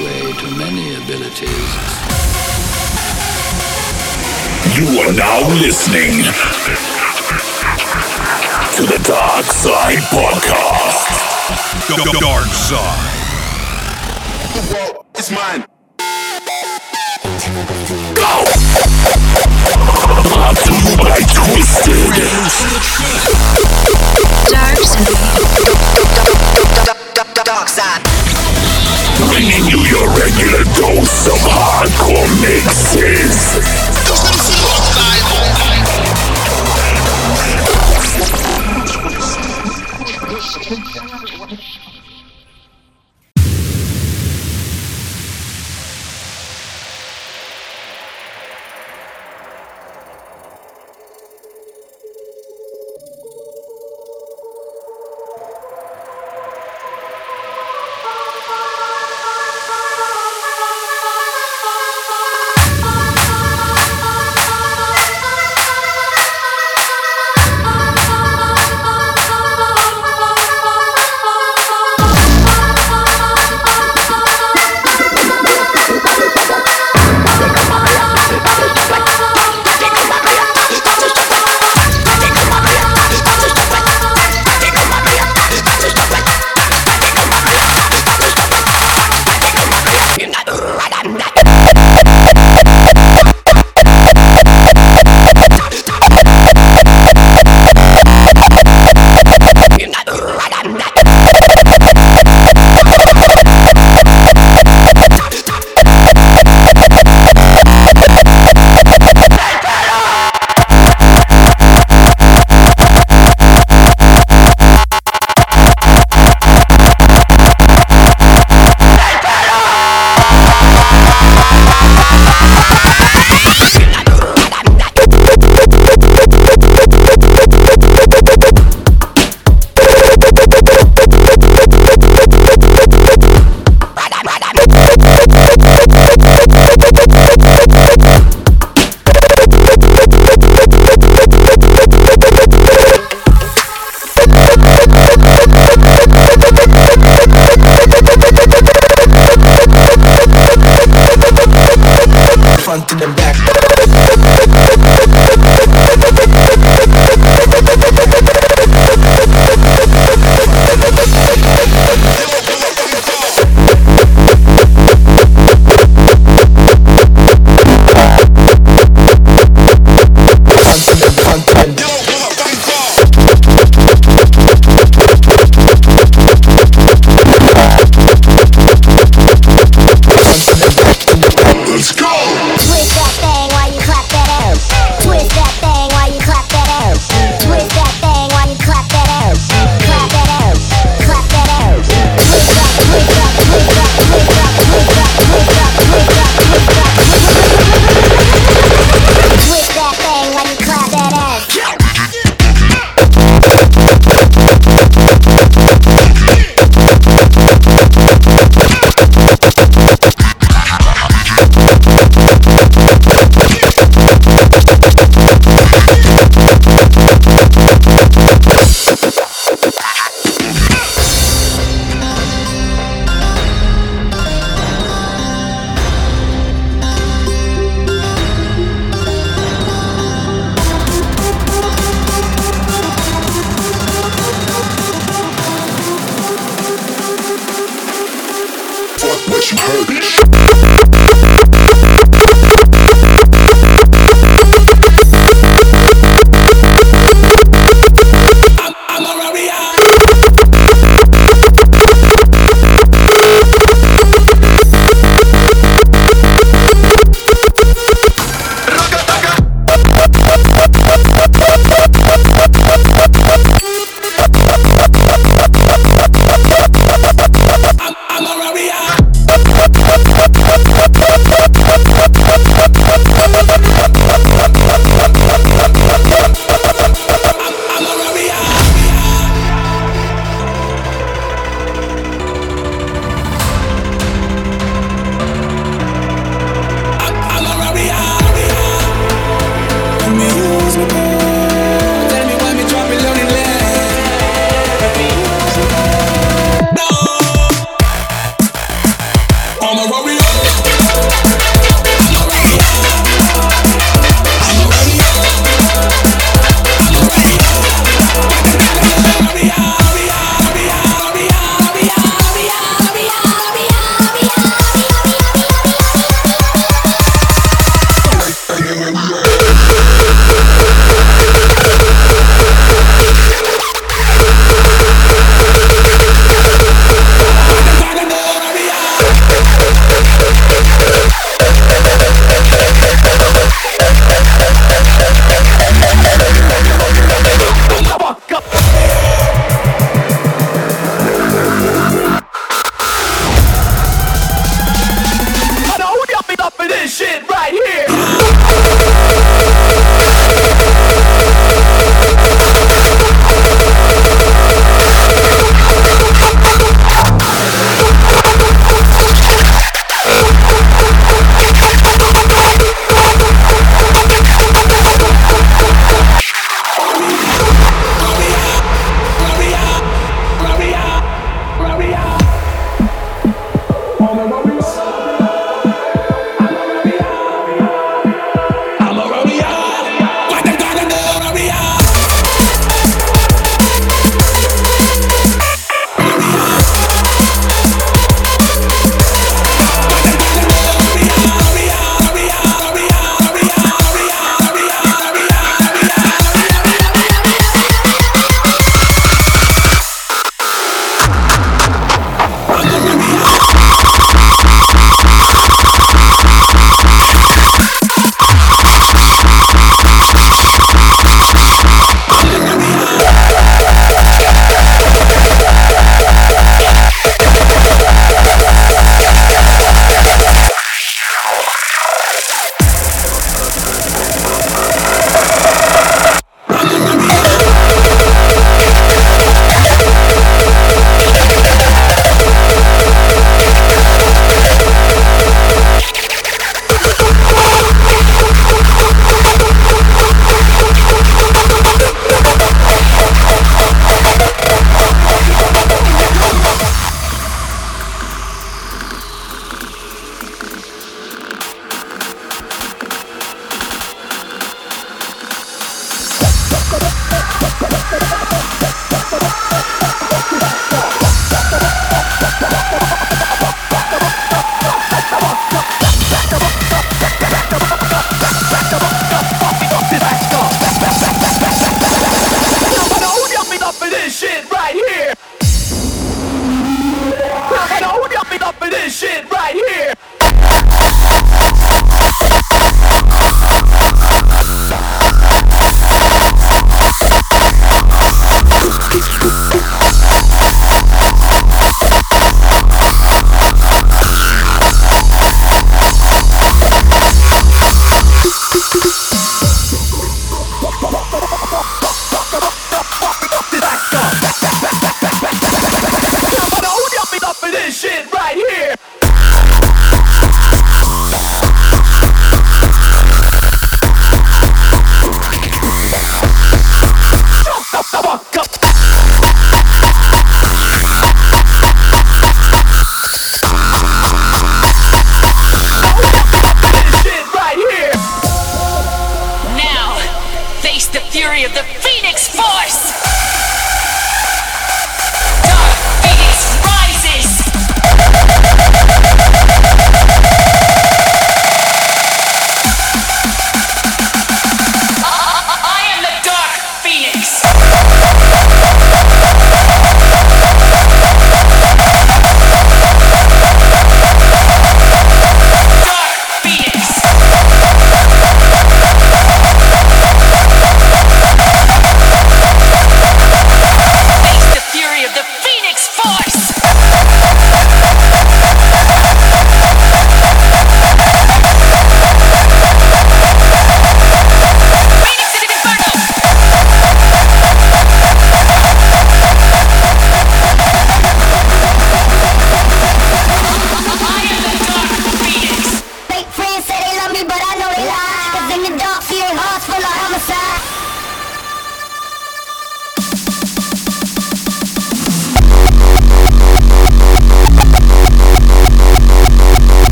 gateway to many abilities. You are now listening to the Dark Side Podcast. Dark Side. The world is mine. Go! Brought to you by Twisted. Dark side. Bringing you your regular dose of hardcore mixes.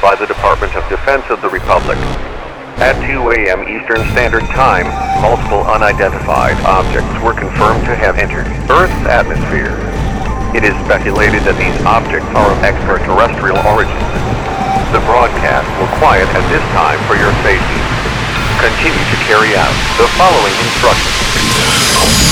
By the Department of Defense of the Republic. At 2 a.m. Eastern Standard Time, multiple unidentified objects were confirmed to have entered Earth's atmosphere. It is speculated that these objects are of extraterrestrial origin. The broadcast will quiet at this time for your safety. Continue to carry out the following instructions.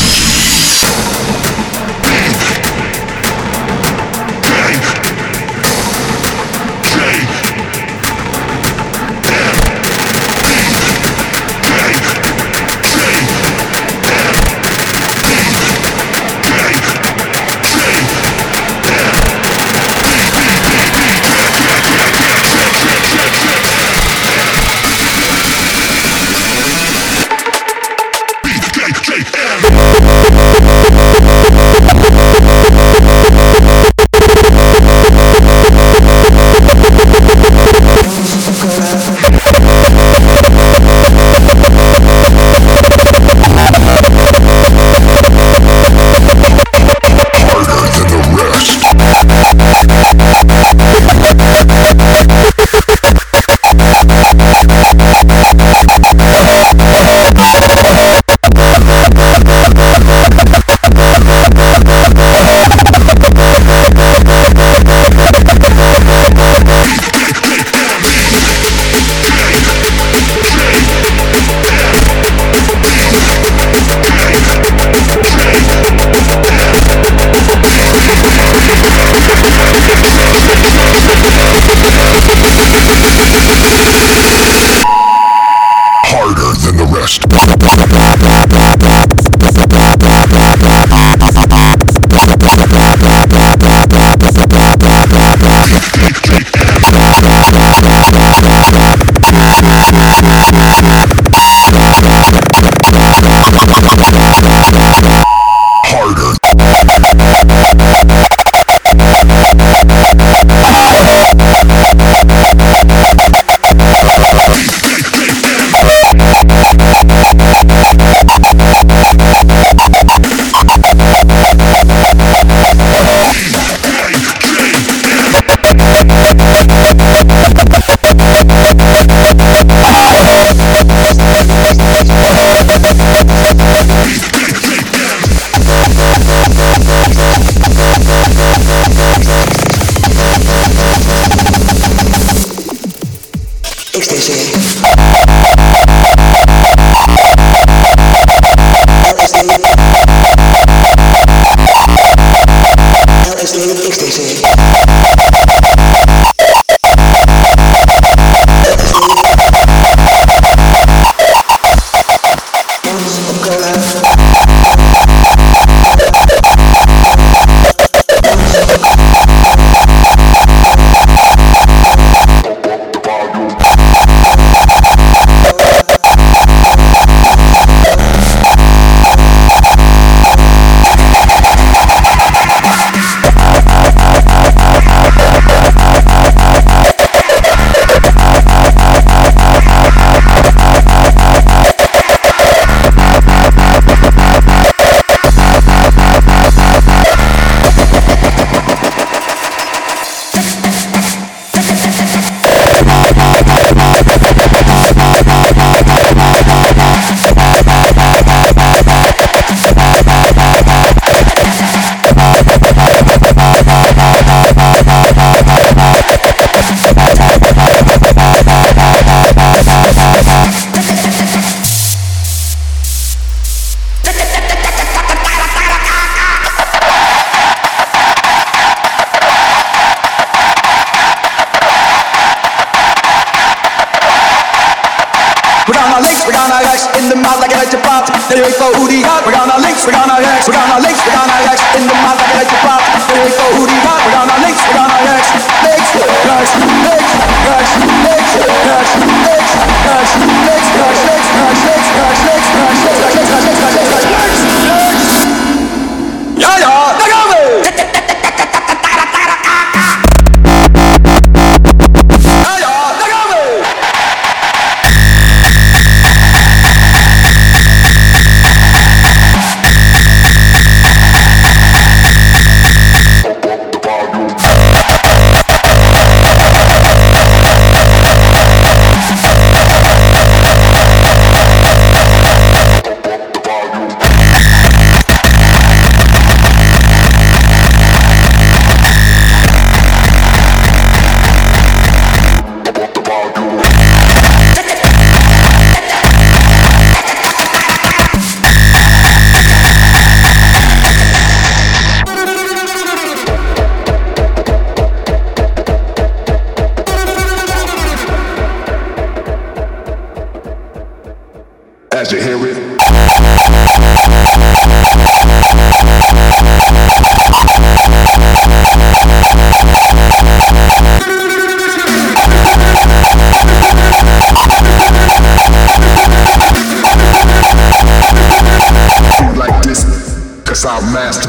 I'll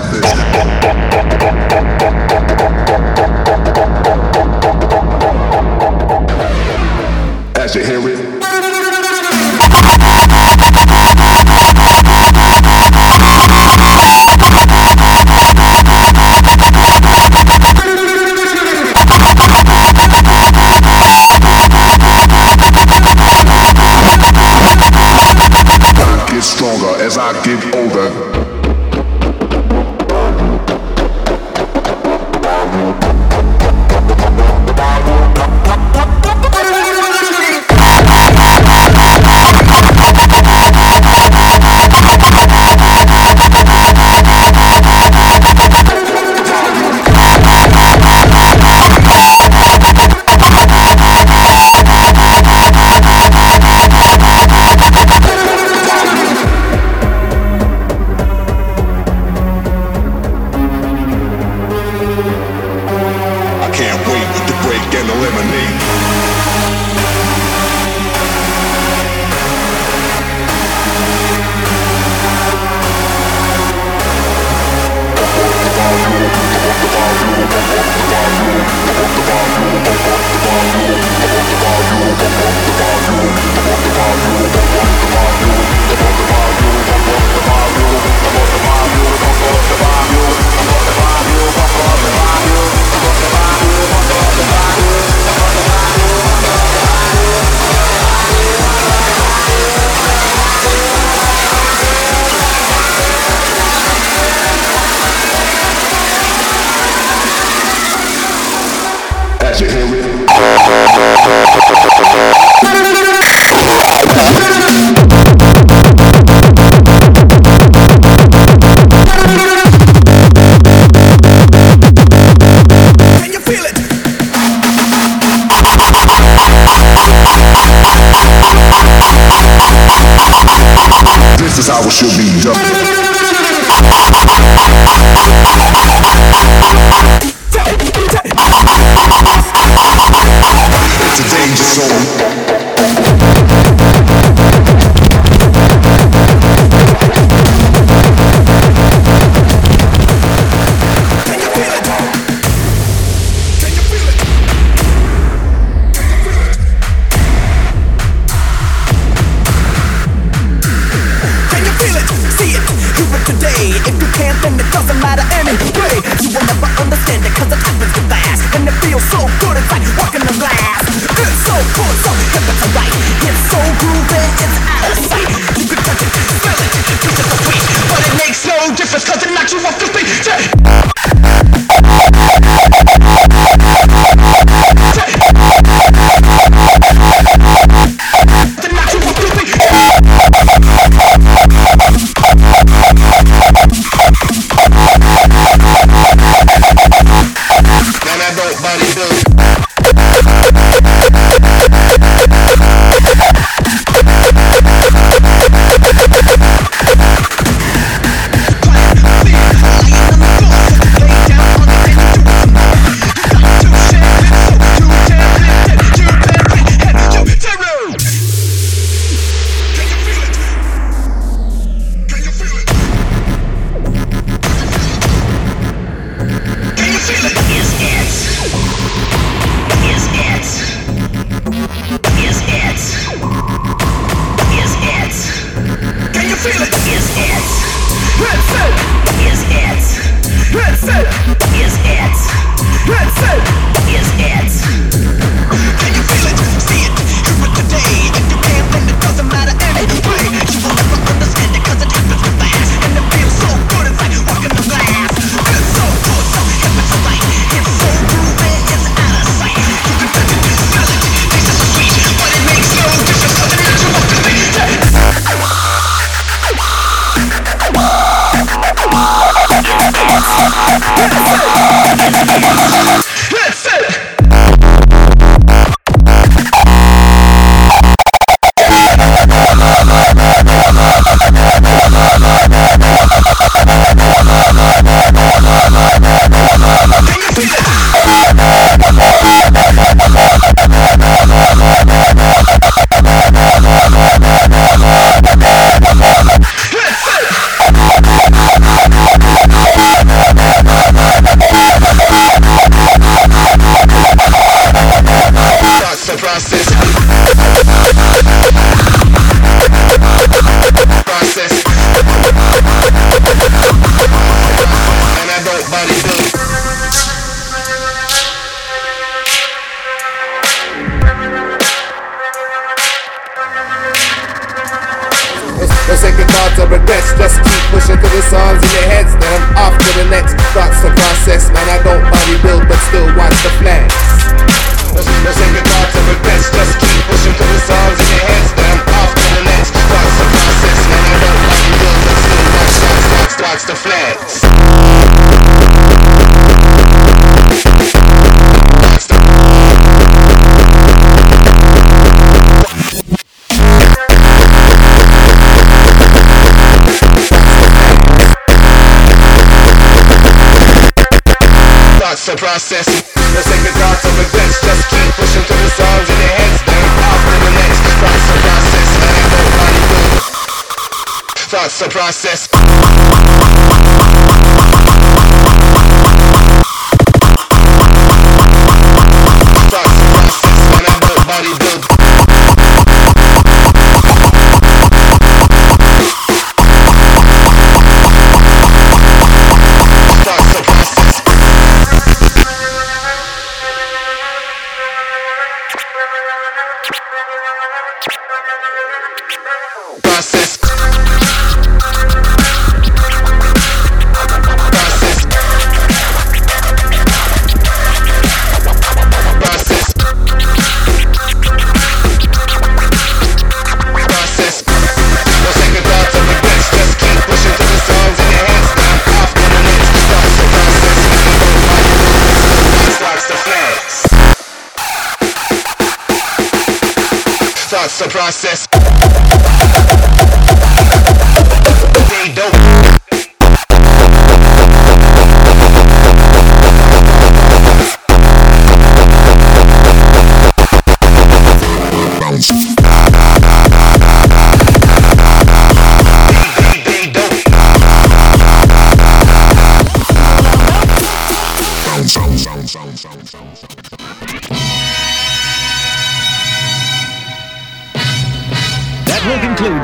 starts the process. They don't.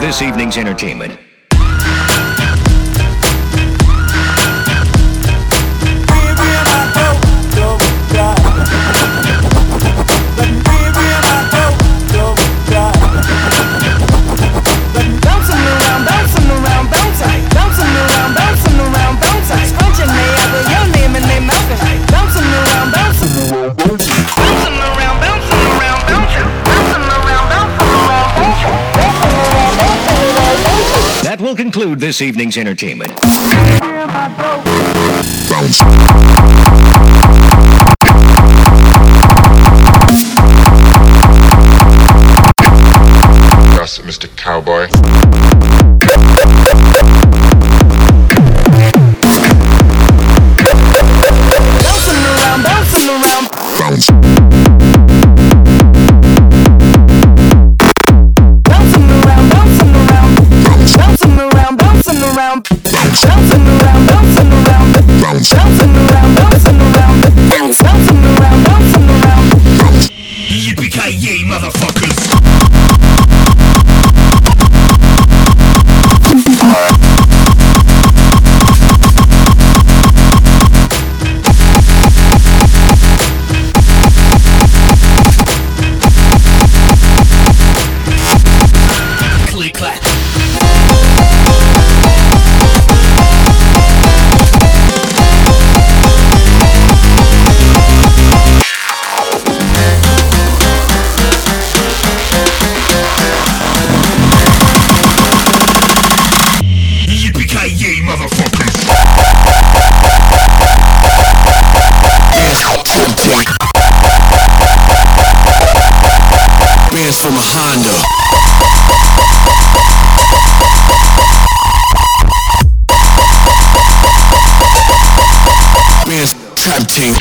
this evening's entertainment. conclude this evening's entertainment. Mr. Cowboy.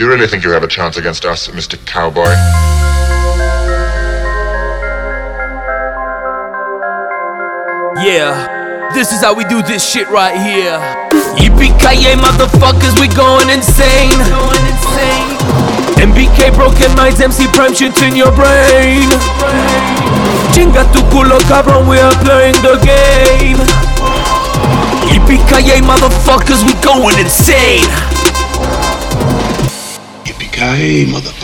you really think you have a chance against us, Mr. Cowboy? Yeah, this is how we do this shit right here. Yippee-ki-yay, motherfuckers, we going insane. Going insane. MBK broken minds, MC Prime shit in your brain. Chinga tu culo, cabrón, we are playing the game. Yippee-ki-yay, motherfuckers, we going insane. Okay, motherfucker.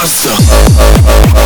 Master.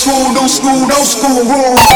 school, new school, no school rules.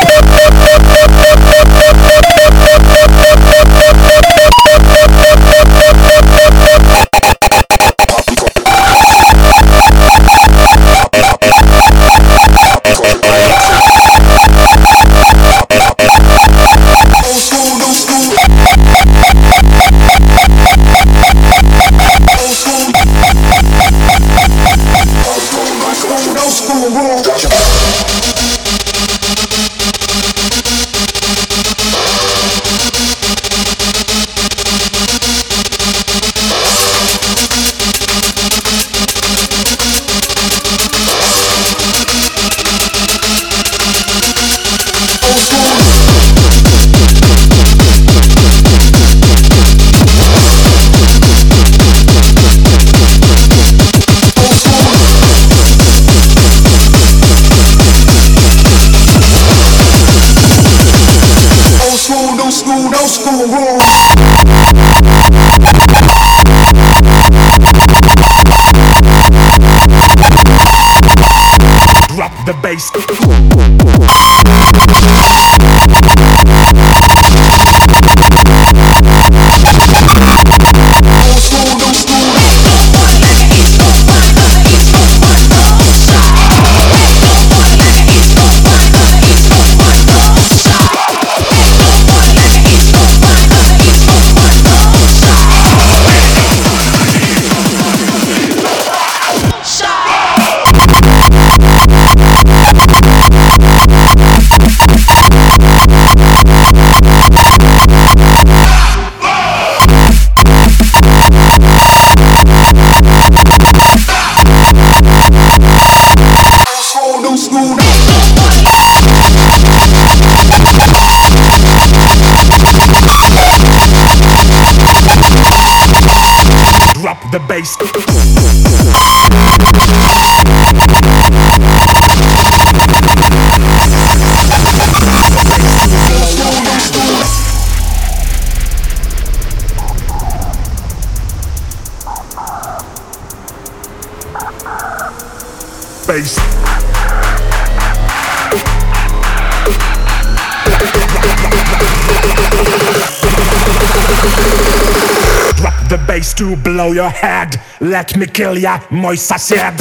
Blow your head. Let me kill ya, mój sąsiad.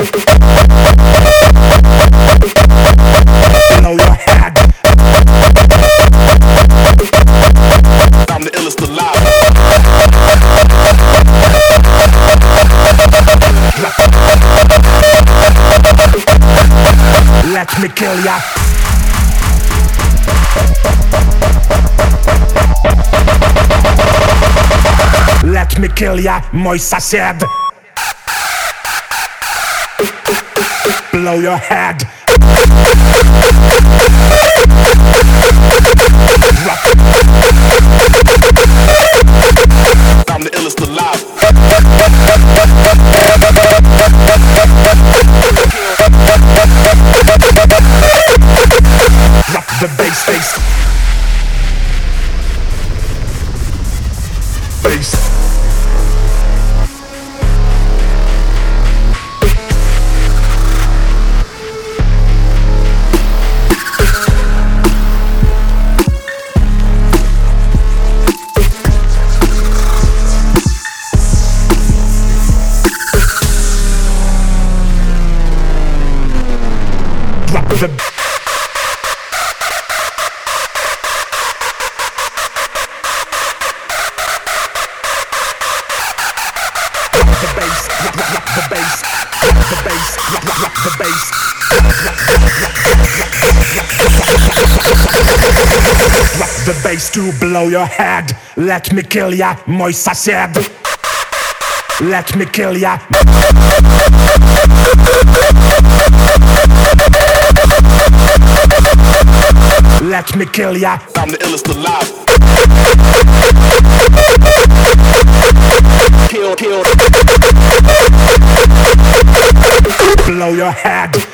Blow your head. I'm the illest alive. Let me kill ya. Me kill ya, mój sąsiad. Blow your head. To blow your head. Let me kill ya, mój sąsiad. Let me kill ya. Let me kill ya. I'm the illest alive. Kill, kill. Blow your head.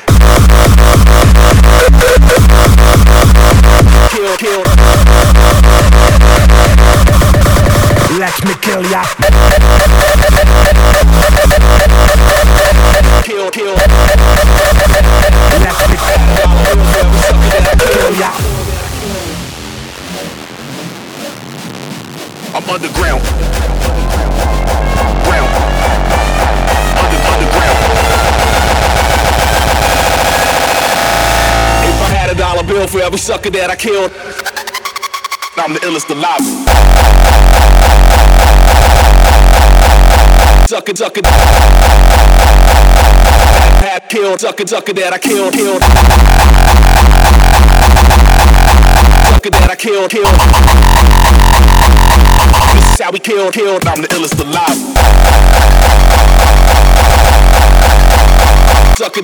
Let me kill ya. Kill, kill. Let me kill ya. I'm underground. Ground. Under, underground. If I had a dollar bill for every sucker that I killed, I'm the illest alive. Sucker, sucker. Had killed, sucker, sucker that I killed, killed. Sucker that I killed, killed. This is how we killed, killed. I'm the illest alive. Sucker,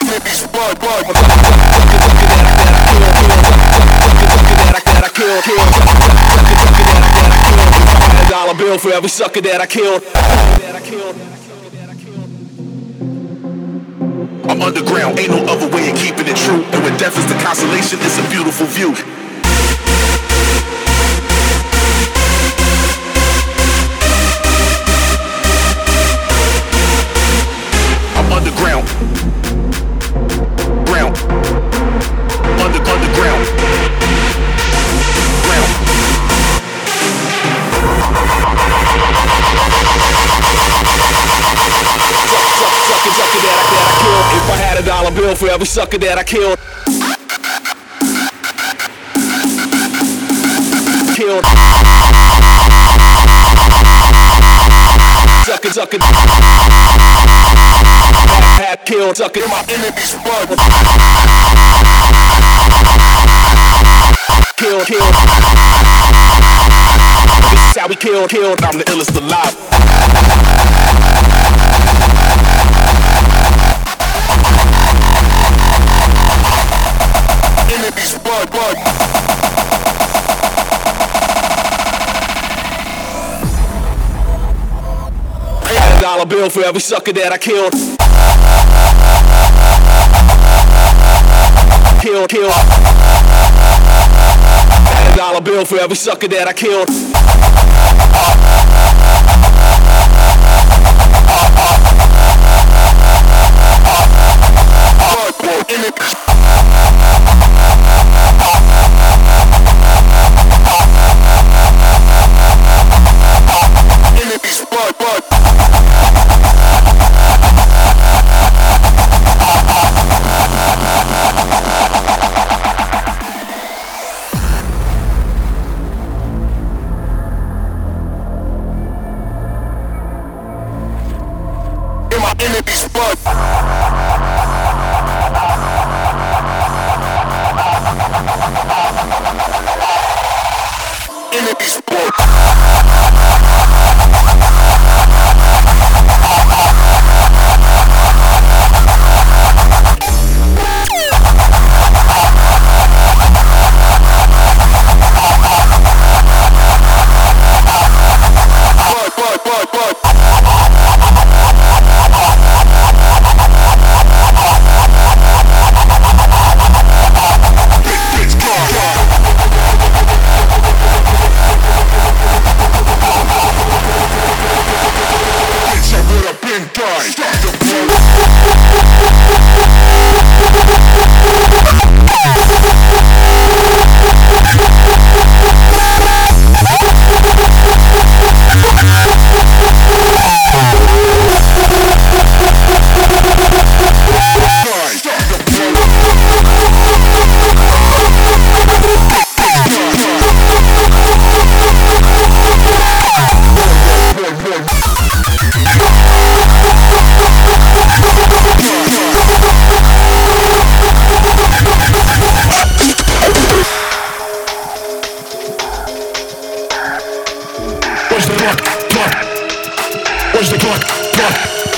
sucker that I- that I killed, killed. Sucker, sucker that I- that I killed, killed. Sucker, sucker, sucker that I- that I killed. If I had a dollar bill for every sucker that I killed. I'm underground, ain't no other way of keeping it true. And when death is the consolation, it's a beautiful view. Bill for every sucker that I killed. Killed. Sucker, sucker. Had killed, sucker. My enemy's blood. Kill, kill. This is how we kill, kill. I'm the illest alive. Enemy's blood, dollar bill for every sucker that I killed. Kill, kill. Dollar bill for every sucker that I killed. Where's the clock? Clock. Where's the clock? Clock.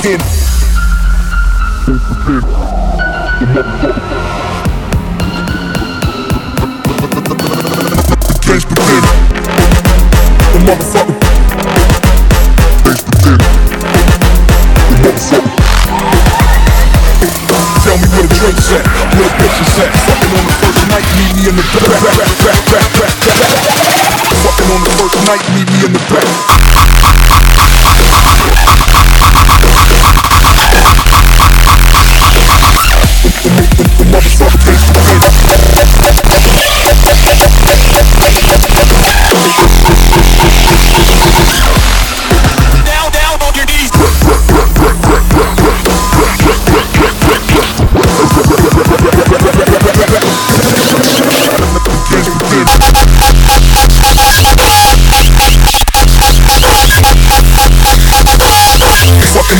locked in.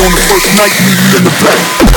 on the first night, meet in the back.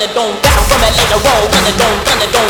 run it, don't die from it later on. Run it, don't run it, don't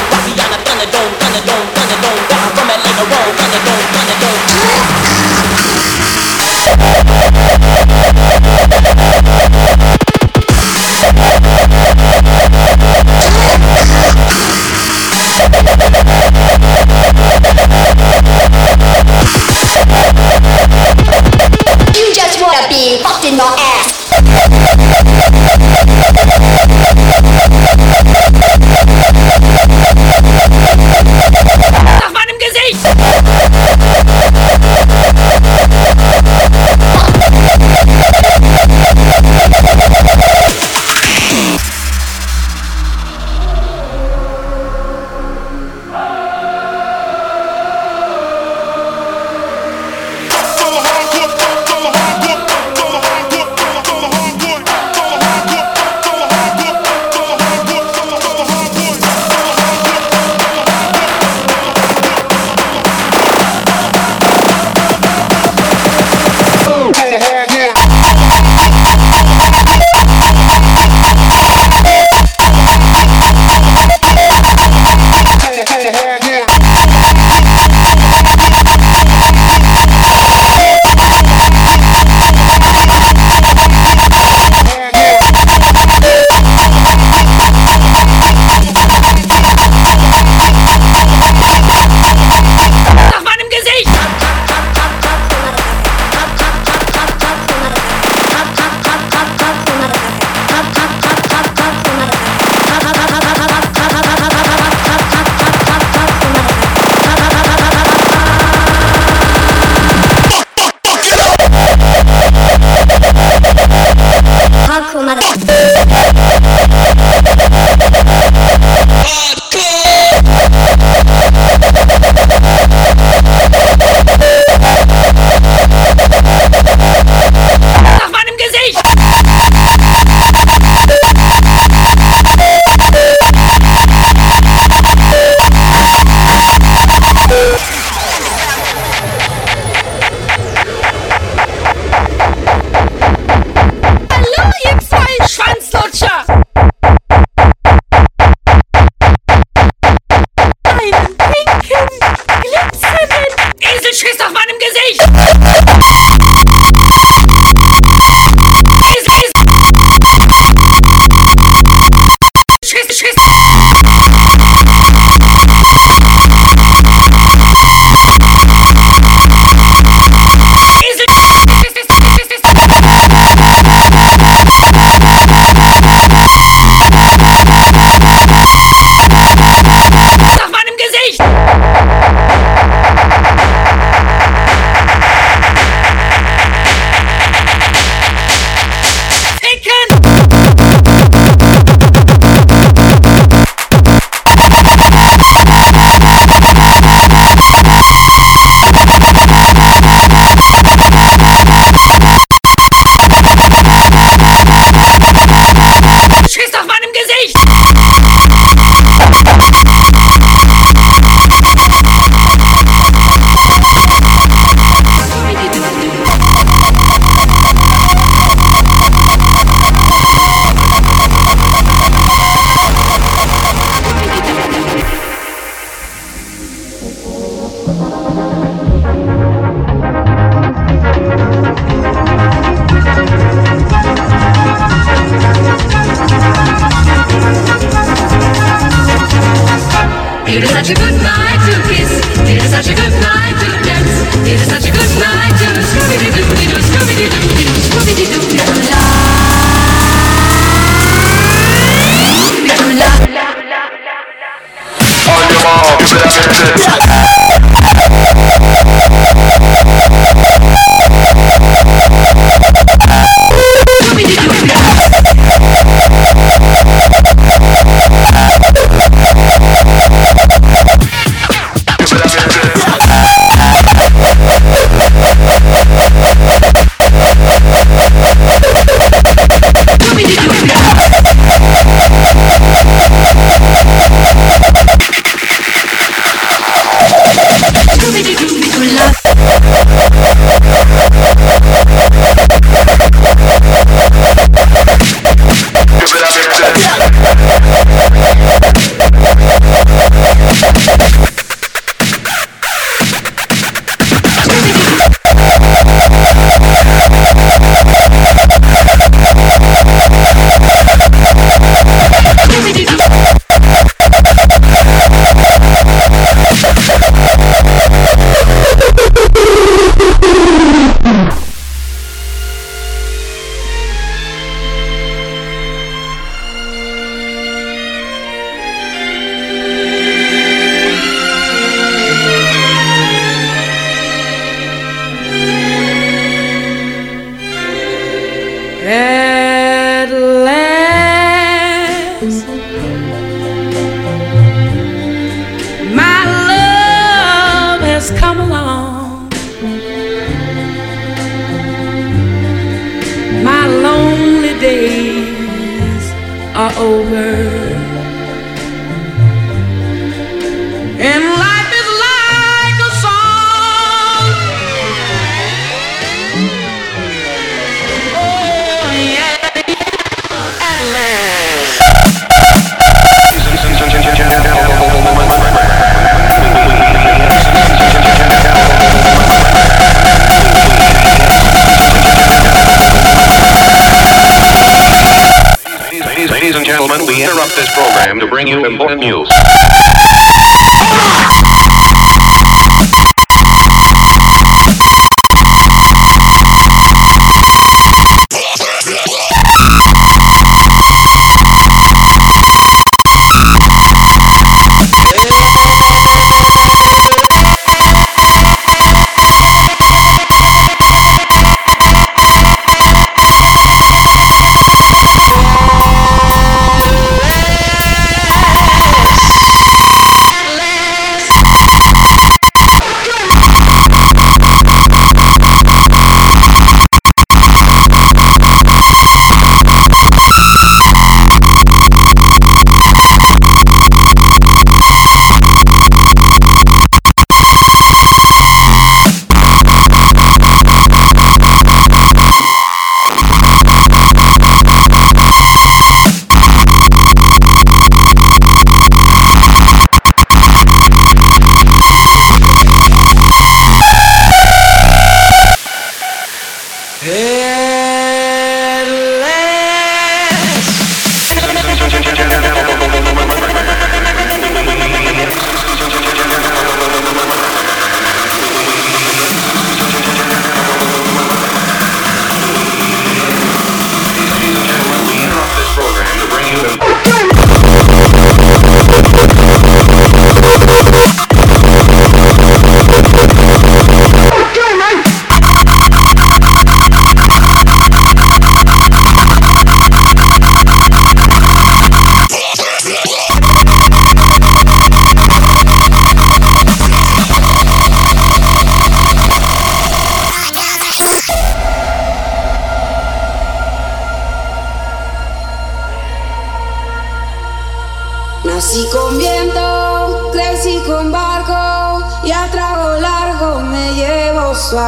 Ladies and gentlemen, we interrupt this program to bring you important news.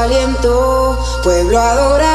aliento, pueblo adorado.